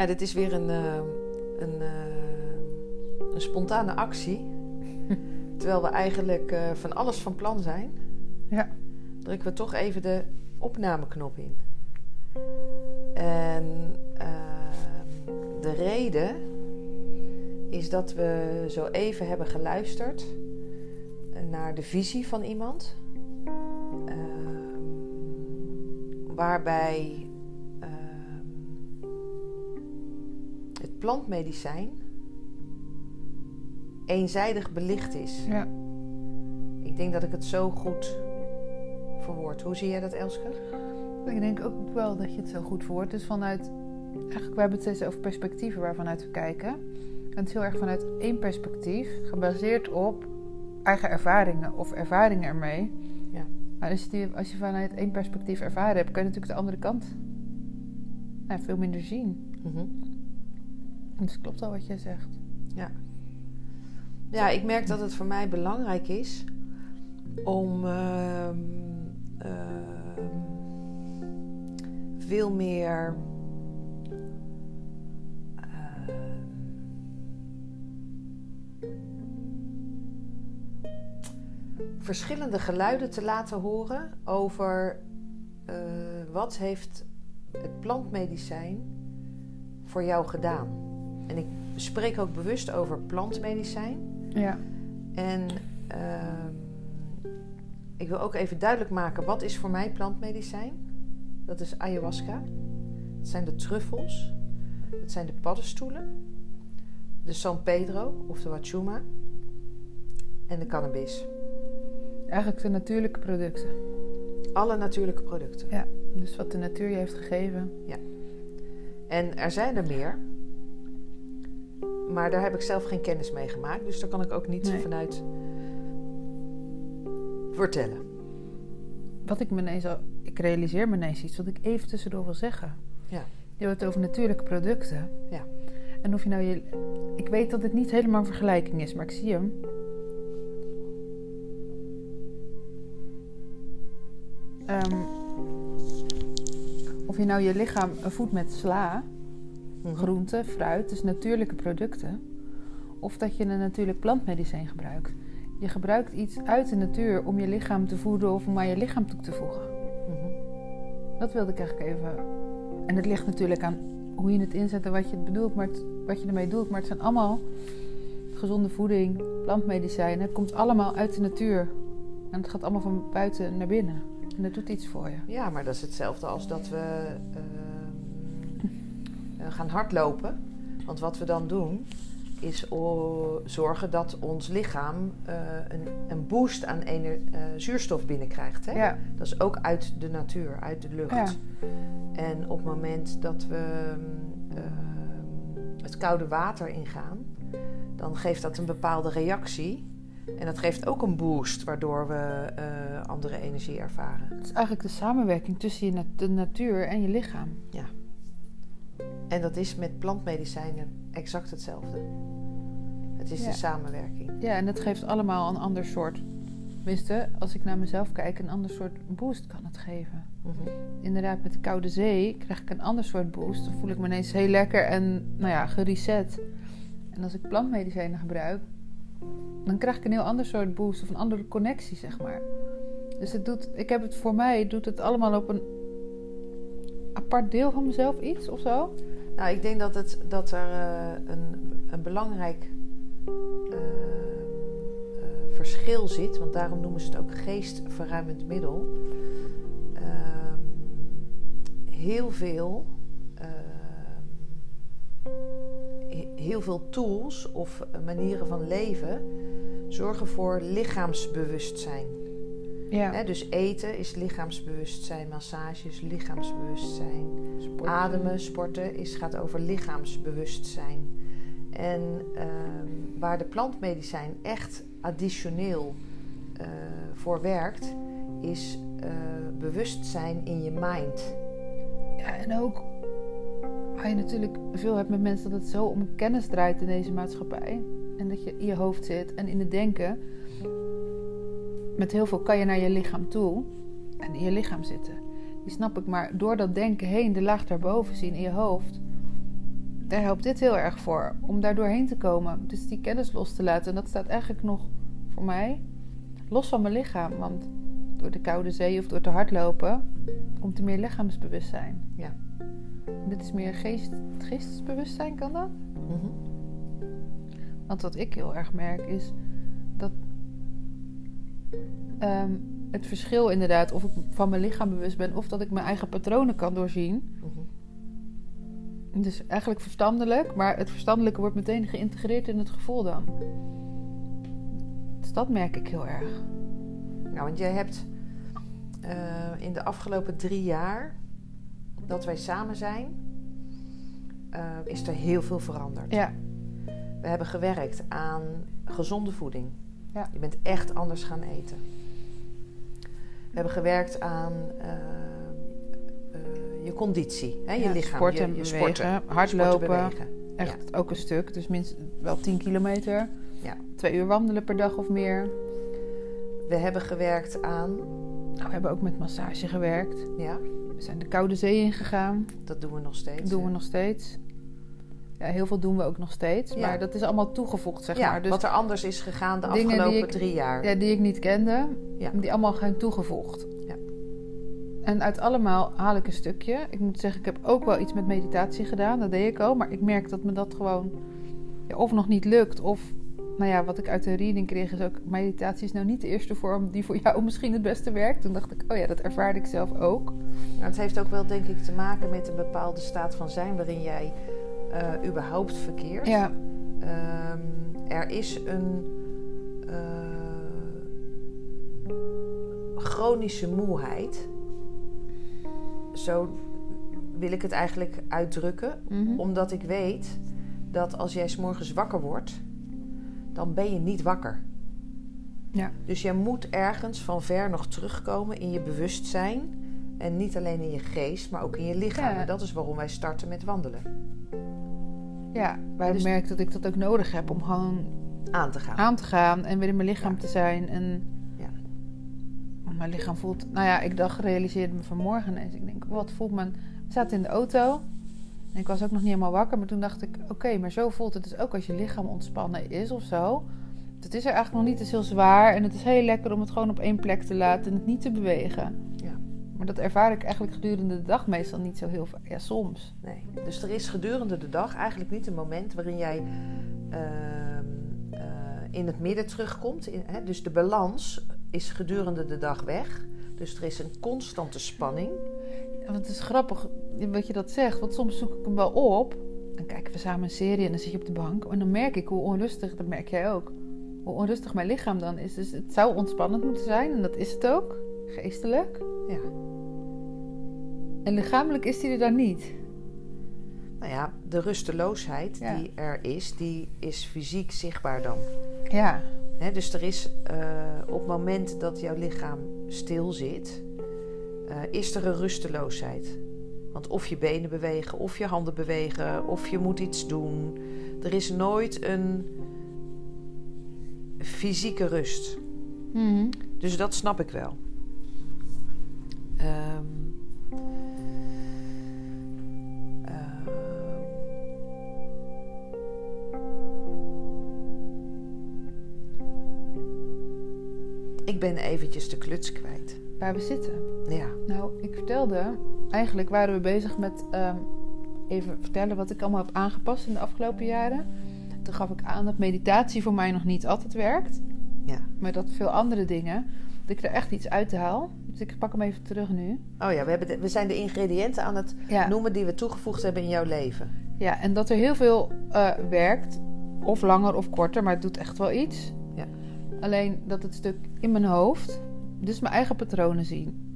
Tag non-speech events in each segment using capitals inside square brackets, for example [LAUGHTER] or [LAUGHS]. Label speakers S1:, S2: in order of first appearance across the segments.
S1: Ja, dit is weer een, eh, een, eh, een spontane actie. [LAUGHS] Terwijl we eigenlijk eh, van alles van plan zijn,
S2: Ja.
S1: drukken we toch even de opnameknop in. En de reden is dat we zo even hebben geluisterd naar de visie van iemand. Ehm, waarbij plantmedicijn eenzijdig belicht is.
S2: Ja.
S1: Ik denk dat ik het zo goed verwoord. Hoe zie jij dat, Elske?
S2: Ik denk ook wel dat je het zo goed verwoordt. Dus vanuit, eigenlijk, we hebben het steeds over perspectieven waarvanuit we kijken. En het is heel erg vanuit één perspectief, gebaseerd op eigen ervaringen of ervaringen ermee.
S1: Ja.
S2: Maar als je, die, als je vanuit één perspectief ervaren hebt, kan je natuurlijk de andere kant nou, veel minder zien.
S1: Mhm.
S2: Klopt al wat jij zegt.
S1: Ja, ik merk dat het voor mij belangrijk is om ehm, ehm, veel meer ehm, verschillende geluiden te laten horen over eh, wat heeft het plantmedicijn voor jou gedaan. En ik spreek ook bewust over plantmedicijn.
S2: Ja.
S1: En ehm, ik wil ook even duidelijk maken wat is voor mij plantmedicijn. Dat is ayahuasca. Dat zijn de truffels. Dat zijn de paddenstoelen. De San Pedro of de Wachuma. En de cannabis.
S2: Eigenlijk de natuurlijke producten.
S1: Alle natuurlijke producten.
S2: Ja. Dus wat de natuur je heeft gegeven.
S1: En er zijn er meer. Maar daar heb ik zelf geen kennis mee gemaakt. Dus daar kan ik ook niet
S2: Nee.
S1: vanuit vertellen.
S2: Wat ik me ineens al, ik realiseer me ineens iets wat ik even tussendoor wil zeggen.
S1: Ja.
S2: Je hebt het over natuurlijke producten.
S1: Ja.
S2: En of je nou je, ik weet dat het niet helemaal een vergelijking is, maar ik zie hem. Ehm, of je nou je lichaam voedt met sla,
S1: Mhm.
S2: groenten, fruit, dus natuurlijke producten. Of dat je een natuurlijk plantmedicijn gebruikt. Je gebruikt iets uit de natuur om je lichaam te voeden of om aan je lichaam toe te voegen.
S1: Mhm.
S2: Dat wilde ik eigenlijk even. En het ligt natuurlijk aan hoe je het inzet en wat je het bedoelt, maar het- wat je ermee doet. Maar het zijn allemaal gezonde voeding, plantmedicijnen. Het komt allemaal uit de natuur. En het gaat allemaal van buiten naar binnen. En dat doet iets voor je.
S1: Ja, maar dat is hetzelfde als dat we eh, gaan hardlopen. Want wat we dan doen, is zorgen dat ons lichaam eh, een, een boost aan ener- eh, zuurstof binnenkrijgt. Hè?
S2: Ja,
S1: Dat is ook uit de natuur, uit de lucht.
S2: Ja.
S1: En op het moment dat we ehm, het koude water ingaan, dan geeft dat een bepaalde reactie. En dat geeft ook een boost, waardoor we eh, andere energie ervaren.
S2: het is eigenlijk de samenwerking tussen je nat- de natuur en je lichaam.
S1: En dat is met plantmedicijnen exact hetzelfde. Het is
S2: Ja.
S1: de samenwerking.
S2: Ja, en dat geeft allemaal een ander soort. Tenminste, als ik naar mezelf kijk, een ander soort boost kan het geven.
S1: Mhm.
S2: inderdaad met de koude zee krijg ik een ander soort boost. Dan voel ik me ineens heel lekker en nou ja, gereset. En als ik plantmedicijnen gebruik, dan krijg ik een heel ander soort boost of een andere connectie, zeg maar. Dus het doet, ik heb het voor mij, doet het allemaal op een apart deel van mezelf iets of zo.
S1: Nou, ik denk dat, het, dat er eh, een, een belangrijk eh, eh, verschil zit, want daarom noemen ze het ook geestverruimend middel. Ehm, heel veel, he- heel veel tools of manieren van leven zorgen voor lichaamsbewustzijn.
S2: Ja,
S1: dus eten is lichaamsbewustzijn, massage is lichaamsbewustzijn.
S2: sporten.
S1: Ademen, sporten is, gaat over lichaamsbewustzijn. En ehm, waar de plantmedicijn echt additioneel eh, voor werkt, is eh, bewustzijn in je mind.
S2: Ja, en ook waar je natuurlijk veel hebt met mensen dat het zo om kennis draait in deze maatschappij. En dat je in je hoofd zit en in het denken. Met heel veel kan je naar je lichaam toe en in je lichaam zitten. Die snap ik, maar door dat denken heen, de laag daarboven zien in je hoofd, daar helpt dit heel erg voor. Om daar doorheen te komen. Dus die kennis los te laten. En dat staat eigenlijk nog voor mij los van mijn lichaam. Want door de koude zee of door te hardlopen komt er meer lichaamsbewustzijn.
S1: Ja.
S2: Dit is meer geest, geestesbewustzijn, kan dat?
S1: Mhm.
S2: Want wat ik heel erg merk is dat ehm, het verschil inderdaad, of ik van mijn lichaam bewust ben of dat ik mijn eigen patronen kan doorzien. Dus eigenlijk verstandelijk, maar het verstandelijke wordt meteen geïntegreerd in het gevoel dan. Dus dat merk ik heel erg.
S1: Nou, want jij hebt eh, in de afgelopen drie jaar dat wij samen zijn, eh, is er heel veel veranderd.
S2: Ja,
S1: We hebben gewerkt aan gezonde voeding.
S2: Ja.
S1: Je bent echt anders gaan eten. We hebben gewerkt aan eh, eh, je conditie, hè, je
S2: Ja,
S1: lichaam,
S2: sporten
S1: je,
S2: en
S1: je
S2: bewegen,
S1: sporten,
S2: hardlopen.
S1: sporten,
S2: echt ook een stuk. Dus minstens wel 10 kilometer.
S1: Ja.
S2: Twee uur wandelen per dag of meer.
S1: We hebben gewerkt aan,
S2: Nou, we hebben ook met massage gewerkt.
S1: ja,
S2: We zijn de koude zee ingegaan.
S1: dat doen we nog steeds.
S2: Dat doen we nog steeds. Ja, heel veel doen we ook nog steeds.
S1: Ja.
S2: Maar dat is allemaal toegevoegd, zeg
S1: ja,
S2: maar. Dus
S1: wat er anders is gegaan de afgelopen
S2: ik-
S1: drie jaar.
S2: ja, die ik niet kende,
S1: Ja.
S2: die allemaal zijn toegevoegd.
S1: Ja.
S2: En uit allemaal haal ik een stukje. Ik moet zeggen, ik heb ook wel iets met meditatie gedaan. Dat deed ik al. Maar ik merk dat me dat gewoon of nog niet lukt. Of, nou ja, wat ik uit de reading kreeg is ook... Meditatie is nou niet de eerste vorm die voor jou [LAUGHS] misschien het beste werkt. Toen dacht ik, oh ja, dat ervaarde ik zelf ook.
S1: Nou, het heeft ook wel, denk ik, te maken met een bepaalde staat van zijn waarin jij eh, überhaupt verkeert.
S2: Ja,
S1: Ehm, er is een eh, chronische moeheid. Zo wil ik het eigenlijk uitdrukken.
S2: mhm.
S1: Omdat ik weet dat als jij 's morgens wakker wordt, dan ben je niet wakker.
S2: ja.
S1: Dus jij moet ergens van ver nog terugkomen in je bewustzijn. En niet alleen in je geest, maar ook in je lichaam.
S2: Ja.
S1: En dat is waarom wij starten met wandelen.
S2: Ja, waar
S1: Dus-
S2: ik merk dat ik dat ook nodig heb om gewoon
S1: Aan te gaan.
S2: aan te gaan en weer in mijn lichaam
S1: Ja.
S2: te zijn. En
S1: Ja.
S2: Mijn lichaam voelt. Nou ja, ik dacht, realiseerde me vanmorgen ineens. Ik denk, wat voelt mijn. We zaten in de auto. En ik was ook nog niet helemaal wakker. Maar toen dacht ik, oké, maar zo voelt het dus ook als je lichaam ontspannen is of zo. Het is er eigenlijk nog niet, is heel zwaar. En het is heel lekker om het gewoon op één plek te laten en het niet te bewegen.
S1: Ja.
S2: Maar dat ervaar ik eigenlijk gedurende de dag meestal niet zo heel vaak. Ja, soms.
S1: Nee. Dus er is gedurende de dag eigenlijk niet een moment waarin jij ehm, eh, in het midden terugkomt. In, hè, dus de balans is gedurende de dag weg. Dus er is een constante spanning.
S2: Ja, want het is grappig wat je dat zegt. Want soms zoek ik hem wel op. Dan kijken we samen een serie en dan zit je op de bank. En dan merk ik hoe onrustig, dat merk jij ook. Hoe onrustig mijn lichaam dan is. Dus het zou ontspannend moeten zijn. En dat is het ook. Geestelijk.
S1: Ja.
S2: En lichamelijk is die er dan niet.
S1: Nou ja, de rusteloosheid
S2: Ja.
S1: die er is, die is fysiek zichtbaar dan.
S2: Ja.
S1: Dus er is eh, op het moment dat jouw lichaam stil zit, eh, is er een rusteloosheid. Want of je benen bewegen, of je handen bewegen, of je moet iets doen. Er is nooit een fysieke rust.
S2: Mhm.
S1: Dus dat snap ik wel. Ehm, ik ben eventjes de kluts kwijt.
S2: Waar we zitten.
S1: Ja,
S2: Nou, ik vertelde. Eigenlijk waren we bezig met ehm, even vertellen wat ik allemaal heb aangepast in de afgelopen jaren. Toen gaf ik aan dat meditatie voor mij nog niet altijd werkt.
S1: ja.
S2: Maar dat veel andere dingen. Dat ik er echt iets uit haal. Dus ik pak hem even terug nu.
S1: Oh ja, we, hebben de- we zijn de ingrediënten aan het
S2: Ja,
S1: noemen die we toegevoegd hebben in jouw leven.
S2: ja en dat er heel veel eh, werkt. Of langer of korter, maar het doet echt wel iets.
S1: Ja.
S2: Alleen dat het stuk in mijn hoofd. Dus mijn eigen patronen zien.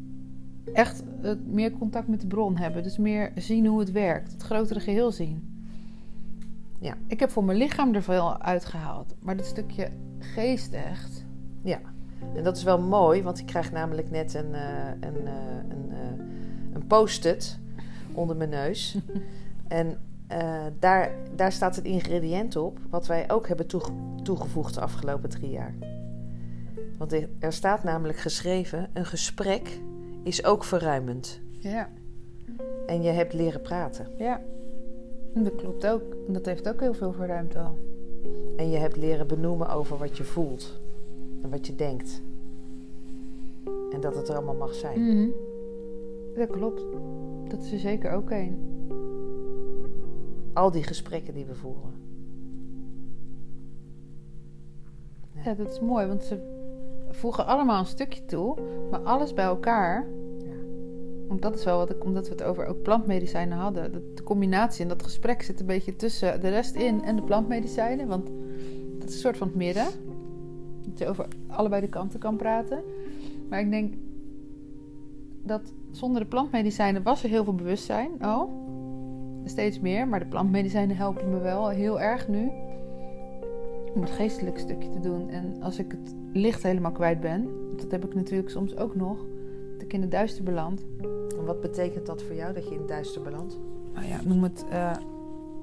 S2: Echt eh, meer contact met de bron hebben. Dus meer zien hoe het werkt. Het grotere geheel zien.
S1: Ja.
S2: Ik heb voor mijn lichaam er veel uitgehaald. Maar dat stukje geest echt.
S1: En dat is wel mooi, want ik krijg namelijk net een, eh, een, eh, een, eh, een post-it onder mijn neus. [LAUGHS] en eh, daar, daar staat het ingrediënt op wat wij ook hebben toege- toegevoegd de afgelopen drie jaar. Want er, staat namelijk geschreven: een gesprek is ook verruimend.
S2: Ja.
S1: En je hebt leren praten.
S2: Ja. Dat klopt ook. Dat heeft ook heel veel voor ruimte al.
S1: En je hebt leren benoemen over wat je voelt en wat je denkt. En dat het er allemaal mag zijn.
S2: Mhm. Dat klopt. Dat is er zeker ook een.
S1: Al die gesprekken die we voeren.
S2: Ja, dat is mooi, want ze voegen allemaal een stukje toe, maar alles bij elkaar.
S1: Ja.
S2: Want dat is wel wat ik, omdat we het over ook plantmedicijnen hadden. De combinatie en dat gesprek zit een beetje tussen de rest in en de plantmedicijnen. Want dat is een soort van het midden. Dat je over allebei de kanten kan praten. Maar ik denk dat zonder de plantmedicijnen was er heel veel bewustzijn al. Steeds meer, maar de plantmedicijnen helpen me wel heel erg nu. Om het geestelijk stukje te doen. En als ik het licht helemaal kwijt ben, dat heb ik natuurlijk soms ook nog, dat ik in het duister beland.
S1: En wat betekent dat voor jou dat je in het duister belandt?
S2: Nou ja, noem het. eh,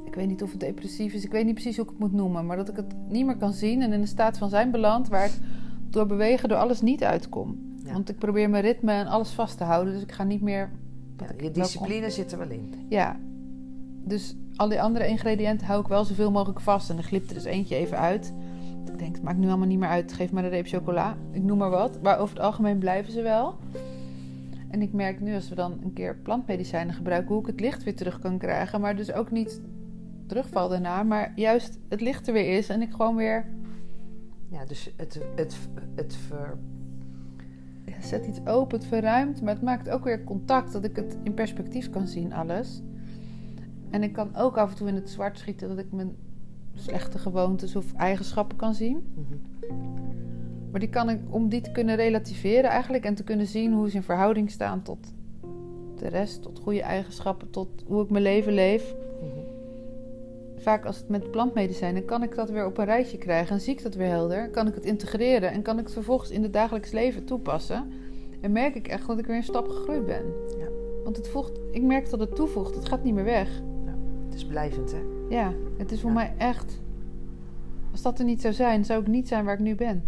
S2: ik weet niet of het depressief is. Ik weet niet precies hoe ik het moet noemen. Maar dat ik het niet meer kan zien en in een staat van zijn beland waar ik door bewegen, door alles niet uitkom.
S1: Ja.
S2: Want ik probeer mijn ritme en alles vast te houden. Dus ik ga niet meer.
S1: Ja, je discipline zit er wel in.
S2: Ja. Dus al die andere ingrediënten hou ik wel zoveel mogelijk vast. En er glipt er dus eentje even uit. Ik denk, het maakt nu allemaal niet meer uit. Geef maar een reep chocola. Ik noem maar wat. Maar over het algemeen blijven ze wel. En ik merk nu als we dan een keer plantmedicijnen gebruiken... hoe ik het licht weer terug kan krijgen. Maar dus ook niet terugval daarna. Maar juist het licht er weer is. En ik gewoon weer
S1: Ja, dus het, het, het ver,
S2: ja, zet iets open, het verruimt. Maar het maakt ook weer contact. Dat ik het in perspectief kan zien, alles. En ik kan ook af en toe in het zwart schieten... dat ik mijn slechte gewoontes of eigenschappen kan zien.
S1: Mhm.
S2: Maar die kan ik, om die te kunnen relativeren eigenlijk en te kunnen zien hoe ze in verhouding staan tot de rest, tot goede eigenschappen, tot hoe ik mijn leven leef.
S1: Mhm.
S2: Vaak als het met plantmedicijnen kan ik dat weer op een rijtje krijgen en zie ik dat weer helder. Kan ik het integreren en kan ik het vervolgens in het dagelijks leven toepassen. En merk ik echt dat ik weer een stap gegroeid ben.
S1: Ja.
S2: Want het voegt, ik merk dat het toevoegt, het gaat niet meer weg.
S1: Het is blijvend, hè?
S2: Ja, het is voor
S1: Ja.
S2: mij echt. Als dat er niet zou zijn, zou ik niet zijn waar ik nu ben.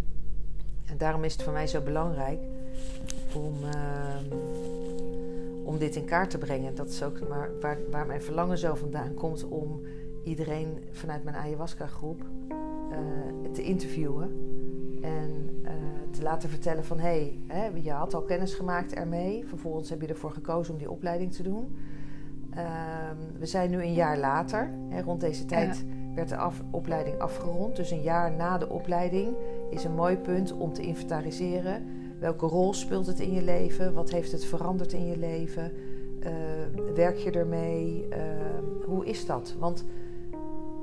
S1: En daarom is het voor mij zo belangrijk om, ehm, om dit in kaart te brengen. Dat is ook maar waar, waar mijn verlangen zo vandaan komt om iedereen vanuit mijn ayahuasca-groep eh, te interviewen. En eh, te laten vertellen van hé, hey, je had al kennis gemaakt ermee. Vervolgens heb je ervoor gekozen om die opleiding te doen. Ehm, we zijn nu een jaar later. Hè, rond deze tijd werd de af- opleiding afgerond. Dus een jaar na de opleiding is een mooi punt om te inventariseren. Welke rol speelt het in je leven? Wat heeft het veranderd in je leven? Eh, werk je ermee? Eh, hoe is dat? Want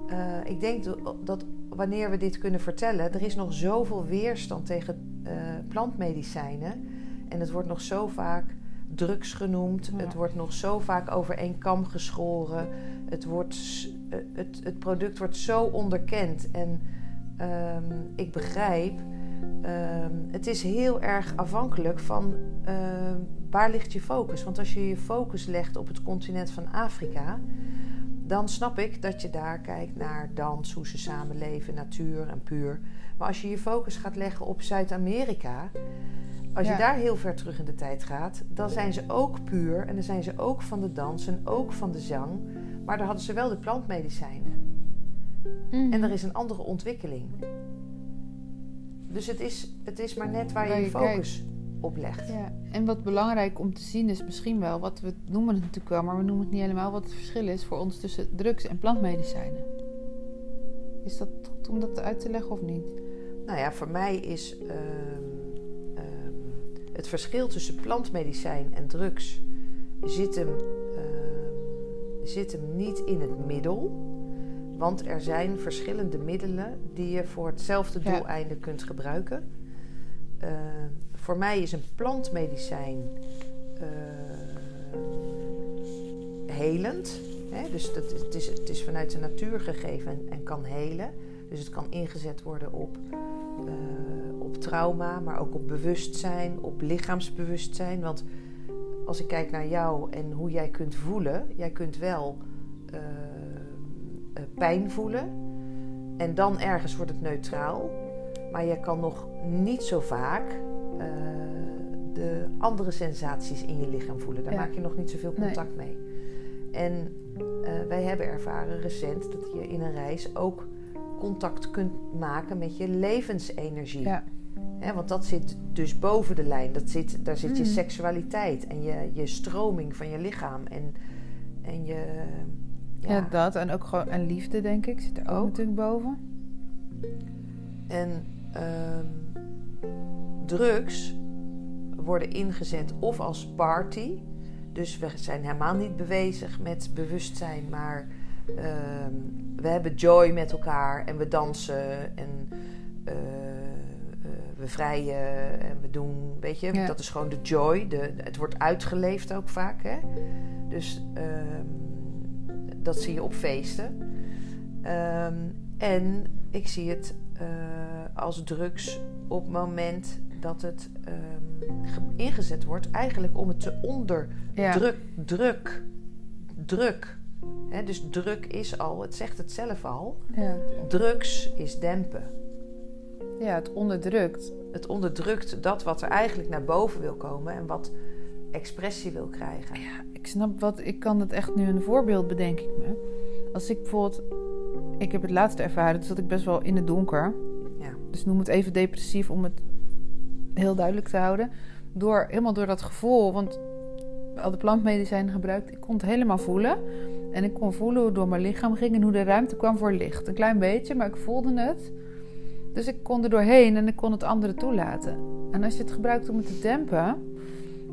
S1: eh, ik denk dat- dat wanneer we dit kunnen vertellen, er is nog zoveel weerstand tegen eh, plantmedicijnen. En het wordt nog zo vaak drugs genoemd.
S2: Ja.
S1: Het wordt nog zo vaak over één kam geschoren. Het, wordt, eh, het, het product wordt zo onderkend. En ehm, ik begrijp, ehm, het is heel erg afhankelijk van ehm, waar ligt je focus. Want als je je focus legt op het continent van Afrika, dan snap ik dat je daar kijkt naar dans, hoe ze samenleven, natuur en puur. Maar als je je focus gaat leggen op Zuid-Amerika, als je daar heel ver terug in de tijd gaat, dan zijn ze ook puur en dan zijn ze ook van de dans en ook van de zang. Maar daar hadden ze wel de plantmedicijnen. En er is een andere ontwikkeling. Dus het is, het is maar net waar je
S2: Waar
S1: je
S2: je
S1: focus op legt.
S2: Ja, en wat belangrijk om te zien is misschien wel, wat we noemen het natuurlijk wel, maar we noemen het niet helemaal, wat het verschil is voor ons tussen drugs en plantmedicijnen. Is dat goed om dat uit te leggen of niet?
S1: Nou ja, voor mij is ehm, het verschil tussen plantmedicijn en drugs zit hem, ehm, zit hem niet in het middel. Want er zijn verschillende middelen die je voor hetzelfde
S2: Ja.
S1: doeleinde kunt gebruiken. Ehm, voor mij is een plantmedicijn eh, helend. Hè? Dus dat, het, is, het is vanuit de natuur gegeven en, en kan helen. Dus het kan ingezet worden op, op trauma, maar ook op bewustzijn, op lichaamsbewustzijn. Want als ik kijk naar jou en hoe jij kunt voelen, jij kunt wel eh, eh, pijn voelen. En dan ergens wordt het neutraal. Maar je kan nog niet zo vaak eh, de andere sensaties in je lichaam voelen. Daar
S2: Ja.
S1: maak je nog niet zoveel
S2: Nee.
S1: contact mee. En wij hebben ervaren recent dat je in een reis ook contact kunt maken met je levensenergie.
S2: Ja.
S1: Want dat zit dus boven de lijn. Dat zit, daar zit je
S2: Mhm.
S1: seksualiteit en je, je stroming van je lichaam en, en je.
S2: Ja.
S1: Ja,
S2: dat. En ook gewoon en liefde, denk ik, zit er ook,
S1: Ook.
S2: natuurlijk boven.
S1: En ehm, drugs worden ingezet of als party. Dus we zijn helemaal niet bezig met bewustzijn, maar ehm, we hebben joy met elkaar en we dansen en eh, we vrijen en we doen, weet je,
S2: Ja.
S1: dat is gewoon de joy. De, het wordt uitgeleefd ook vaak, hè. Dus ehm, dat zie je op feesten. Ehm, en ik zie het eh, als drugs op het moment dat het ehm, ge- ingezet wordt, eigenlijk om het te onderdruk,
S2: Ja.
S1: druk, druk. Hè, dus druk is al, het zegt het zelf al,
S2: Ja.
S1: drugs is dempen.
S2: Ja, het onderdrukt.
S1: Het onderdrukt dat wat er eigenlijk naar boven wil komen en wat expressie wil krijgen.
S2: Ja, ik snap wat. Ik kan het echt nu een voorbeeld bedenk ik me. Als ik bijvoorbeeld. Ik heb het laatste ervaren, dus dat ik best wel in het donker.
S1: Ja.
S2: Dus noem het even depressief om het heel duidelijk te houden. Door, helemaal door dat gevoel. Want we hadden plantmedicijnen gebruikt. Ik kon het helemaal voelen. En ik kon voelen hoe het door mijn lichaam ging en hoe de ruimte kwam voor licht. Een klein beetje, maar ik voelde het. Dus ik kon er doorheen en ik kon het andere toelaten. En als je het gebruikt om het te dempen,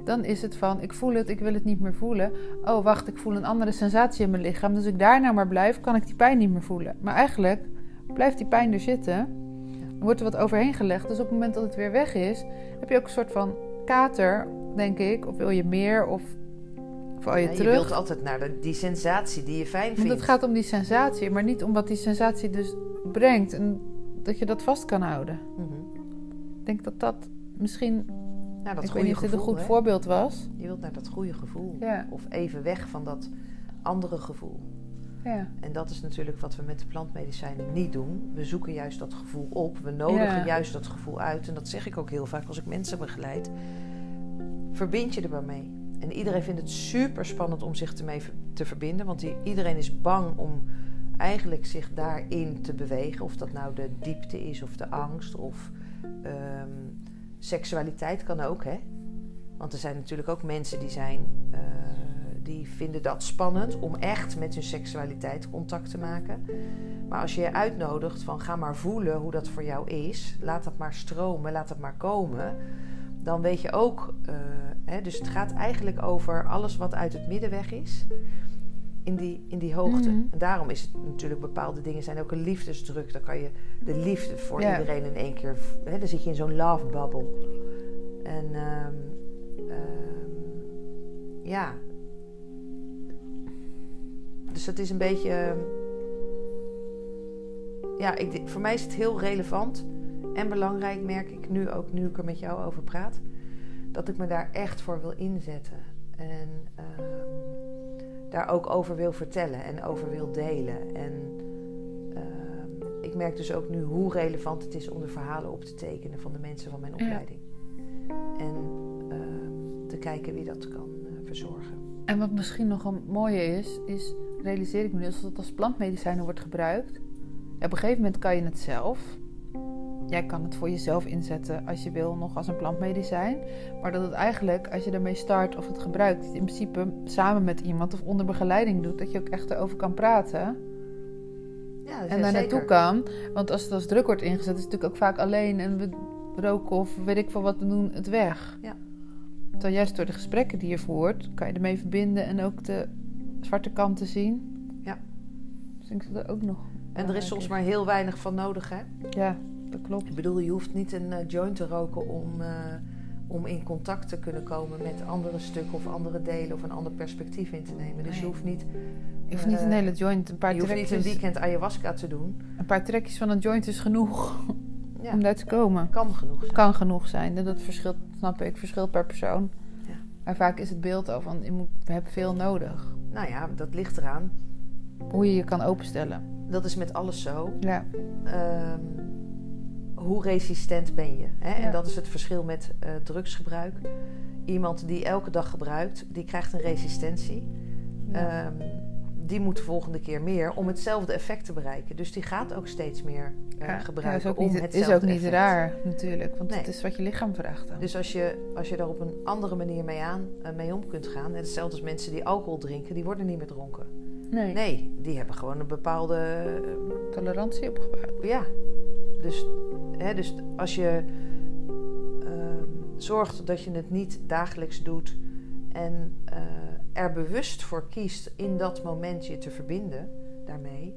S2: dan is het van: ik voel het, ik wil het niet meer voelen. Oh, wacht, ik voel een andere sensatie in mijn lichaam. Dus als ik daar nou maar blijf, kan ik die pijn niet meer voelen. Maar eigenlijk blijft die pijn er zitten. Wordt er wat overheen gelegd. Dus op het moment dat het weer weg is, heb je ook een soort van kater, denk ik. Of wil je meer, of, wil je
S1: Ja, je
S2: terug.
S1: wilt altijd naar de, die sensatie die je fijn
S2: Want
S1: vindt.
S2: het gaat om die sensatie, maar niet om wat die sensatie dus brengt. En dat je dat vast kan houden.
S1: Mhm.
S2: Ik denk dat dat misschien,
S1: Nou, dat
S2: ik weet niet of dit een goed
S1: hè?
S2: voorbeeld was.
S1: Je wilt naar dat goede gevoel.
S2: Ja,
S1: Of even weg van dat andere gevoel.
S2: ja.
S1: En dat is natuurlijk wat we met de plantmedicijnen niet doen. We zoeken juist dat gevoel op. We nodigen
S2: Ja.
S1: juist dat gevoel uit. En dat zeg ik ook heel vaak als ik mensen begeleid. Verbind je er maar mee. En iedereen vindt het super spannend om zich ermee te verbinden. Want iedereen is bang om eigenlijk zich daarin te bewegen. Of dat nou de diepte is of de angst of ehm, seksualiteit kan ook, hè? Want er zijn natuurlijk ook mensen die zijn, eh, die vinden dat spannend om echt met hun seksualiteit contact te maken. Maar als je je uitnodigt van ga maar voelen hoe dat voor jou is, laat dat maar stromen, laat dat maar komen, dan weet je ook. eh, hè, dus het gaat eigenlijk over alles wat uit het middenweg is. In die, in die hoogte.
S2: Mhm.
S1: En daarom is het natuurlijk bepaalde dingen zijn ook een liefdesdruk. Dan kan je de liefde voor iedereen in één keer. Hè, dan zit je in zo'n love bubble. En ehm, ehm, ja. Dus het is een beetje. ehm, Ja, ik, voor mij is het heel relevant en belangrijk, merk ik nu ook, nu ik er met jou over praat, dat ik me daar echt voor wil inzetten. En daar ook over wil vertellen en over wil delen. En ehm, ik merk dus ook nu hoe relevant het is om de verhalen op te tekenen van de mensen van mijn
S2: Ja.
S1: opleiding. En ehm, te kijken wie dat kan eh, verzorgen.
S2: En wat misschien nog een mooie is, is realiseer ik me nu als dat als plantmedicijnen wordt gebruikt. op een gegeven moment kan je het zelf. Jij kan het voor jezelf inzetten als je wil, nog als een plantmedicijn. Maar dat het eigenlijk, als je ermee start of het gebruikt, in principe samen met iemand of onder begeleiding doet, dat je ook echt erover kan praten.
S1: Ja,
S2: en daar naartoe kan. Want als het als druk wordt ingezet, is het natuurlijk ook vaak alleen en we roken of weet ik veel wat we doen, het weg.
S1: Ja.
S2: Terwijl juist door de gesprekken die je voert, kan je ermee verbinden en ook de zwarte kanten zien.
S1: Ja.
S2: Dus ik denk dat er ook nog.
S1: En er is soms maar heel weinig van nodig, hè?
S2: Ja, dat klopt.
S1: Ik bedoel, je hoeft niet een eh, joint te roken om, eh, om in contact te kunnen komen met andere stukken of andere delen of een ander perspectief in te nemen. Dus je hoeft niet,
S2: Je hoeft niet een
S1: Eh,
S2: hele joint, een paar,
S1: je hoeft niet
S2: trekjes,
S1: een weekend ayahuasca te doen.
S2: een paar trekjes van een joint is genoeg [LAUGHS]
S1: Ja,
S2: om daar te komen.
S1: kan genoeg zijn.
S2: Kan genoeg zijn. Dat verschilt, snap ik, verschilt per persoon.
S1: Ja.
S2: Maar vaak is het beeld al van, je moet, hebben veel nodig.
S1: Nou ja, dat ligt eraan.
S2: Hoe je je kan openstellen.
S1: Dat is met alles zo.
S2: Ja,
S1: Ehm, hoe resistent ben je? Hè?
S2: Ja.
S1: En dat is het verschil met eh, drugsgebruik. Iemand die elke dag gebruikt, die krijgt een resistentie.
S2: ja.
S1: Ehm, die moet de volgende keer meer om hetzelfde effect te bereiken. Dus die gaat ook steeds meer uh,
S2: Ja,
S1: gebruiken
S2: is ook
S1: om
S2: niet,
S1: hetzelfde
S2: is ook niet
S1: effect.
S2: raar natuurlijk, want
S1: Nee.
S2: het is wat je lichaam vraagt dan.
S1: Dus als je, als je daar op een andere manier mee, aan, eh, mee om kunt gaan... net hetzelfde als mensen die alcohol drinken, die worden niet meer dronken.
S2: nee,
S1: Nee, die hebben gewoon een bepaalde...
S2: tolerantie opgebouwd.
S1: Ja, dus, hè, dus als je ehm, zorgt dat je het niet dagelijks doet en eh, er bewust voor kiest in dat moment je te verbinden daarmee,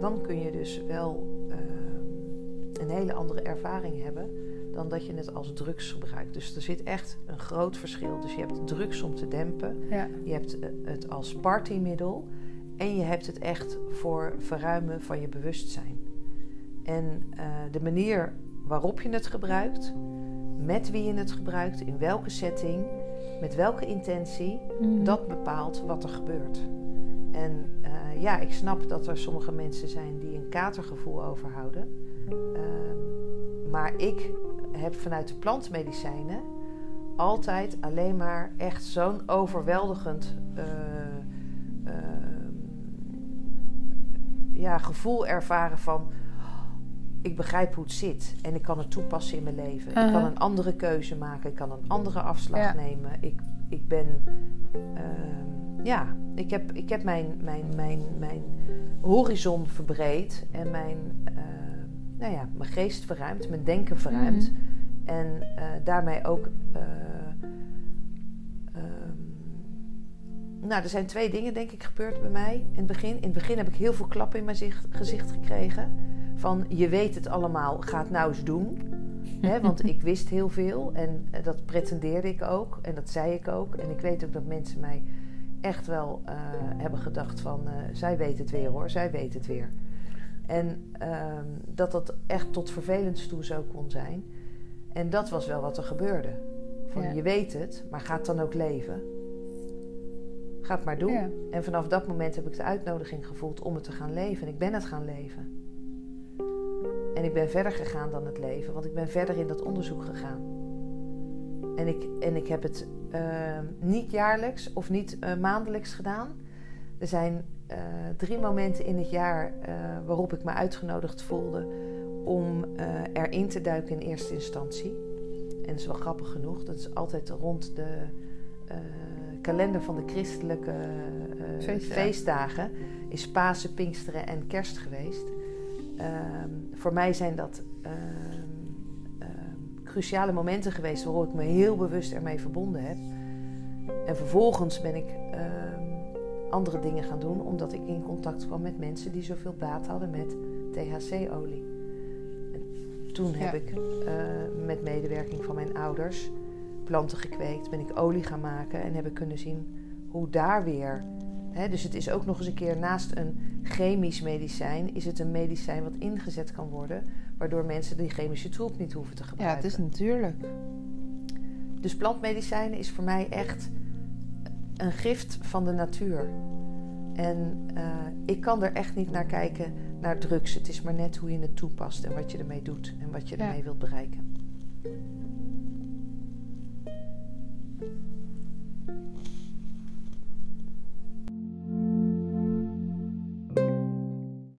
S1: dan kun je dus wel ehm, een hele andere ervaring hebben dan dat je het als drugs gebruikt. Dus er zit echt een groot verschil. Dus je hebt drugs om te dempen,
S2: Ja,
S1: je hebt eh, het als partymiddel en je hebt het echt voor verruimen van je bewustzijn. En eh, de manier waarop je het gebruikt, met wie je het gebruikt, in welke setting, met welke intentie,
S2: Mhm.
S1: dat bepaalt wat er gebeurt. En eh, ja, ik snap dat er sommige mensen zijn die een katergevoel overhouden. Ehm, maar ik heb vanuit de plantmedicijnen altijd alleen maar echt zo'n overweldigend eh, ehm, ja, gevoel ervaren van ik begrijp hoe het zit en ik kan het toepassen in mijn leven. Ik
S2: Uh-huh.
S1: kan een andere keuze maken, ik kan een andere afslag
S2: Ja.
S1: nemen. Ik, ik ben, ehm, ja, ik heb, ik heb mijn, mijn, mijn, mijn horizon verbreed en mijn, eh, nou ja, mijn geest verruimd, mijn denken verruimd.
S2: Mhm.
S1: En eh, daarmee ook. eh, ehm, nou, er zijn twee dingen, denk ik, gebeurd bij mij in het begin. In het begin heb ik heel veel klappen in mijn zicht, gezicht gekregen. Van je weet het allemaal, ga het nou eens doen. Hè, [LAUGHS] want ik wist heel veel en eh, dat pretendeerde ik ook. En dat zei ik ook. En ik weet ook dat mensen mij echt wel eh, hebben gedacht van... eh, zij weet het weer hoor, zij weet het weer. En ehm, dat dat echt tot vervelend toe zo kon zijn. En dat was wel wat er gebeurde. Van
S2: Ja.
S1: je weet het, maar ga het dan ook leven. Ga het maar doen.
S2: Ja.
S1: En vanaf dat moment heb ik de uitnodiging gevoeld om het te gaan leven. En ik ben het gaan leven. En ik ben verder gegaan dan het leven, want ik ben verder in dat onderzoek gegaan. En ik, en ik heb het eh, niet jaarlijks of niet eh, maandelijks gedaan. Er zijn eh, drie momenten in het jaar eh, waarop ik me uitgenodigd voelde om erin te duiken in eerste instantie. En dat is wel grappig genoeg. Dat is altijd rond de kalender van de christelijke
S2: Feestdagen.
S1: feestdagen. Is Pasen, Pinksteren en Kerst geweest. Ehm, voor mij zijn dat ehm, ehm, cruciale momenten geweest waarop ik me heel bewust ermee verbonden heb. En vervolgens ben ik andere dingen gaan doen, omdat ik in contact kwam met mensen die zoveel baat hadden met THC-olie. En toen heb
S2: Ja.
S1: ik eh, met medewerking van mijn ouders planten gekweekt, ben ik olie gaan maken en heb ik kunnen zien hoe daar weer. Dus het is ook nog eens een keer naast een chemisch medicijn, is het een medicijn wat ingezet kan worden, waardoor mensen die chemische troep niet hoeven te
S2: ja,
S1: gebruiken.
S2: het is natuurlijk.
S1: Dus plantmedicijnen is voor mij echt een gift van de natuur. En eh, ik kan er echt niet naar kijken naar drugs. Het is maar net hoe je het toepast en wat je ermee doet en wat je
S2: Ja.
S1: ermee wilt bereiken.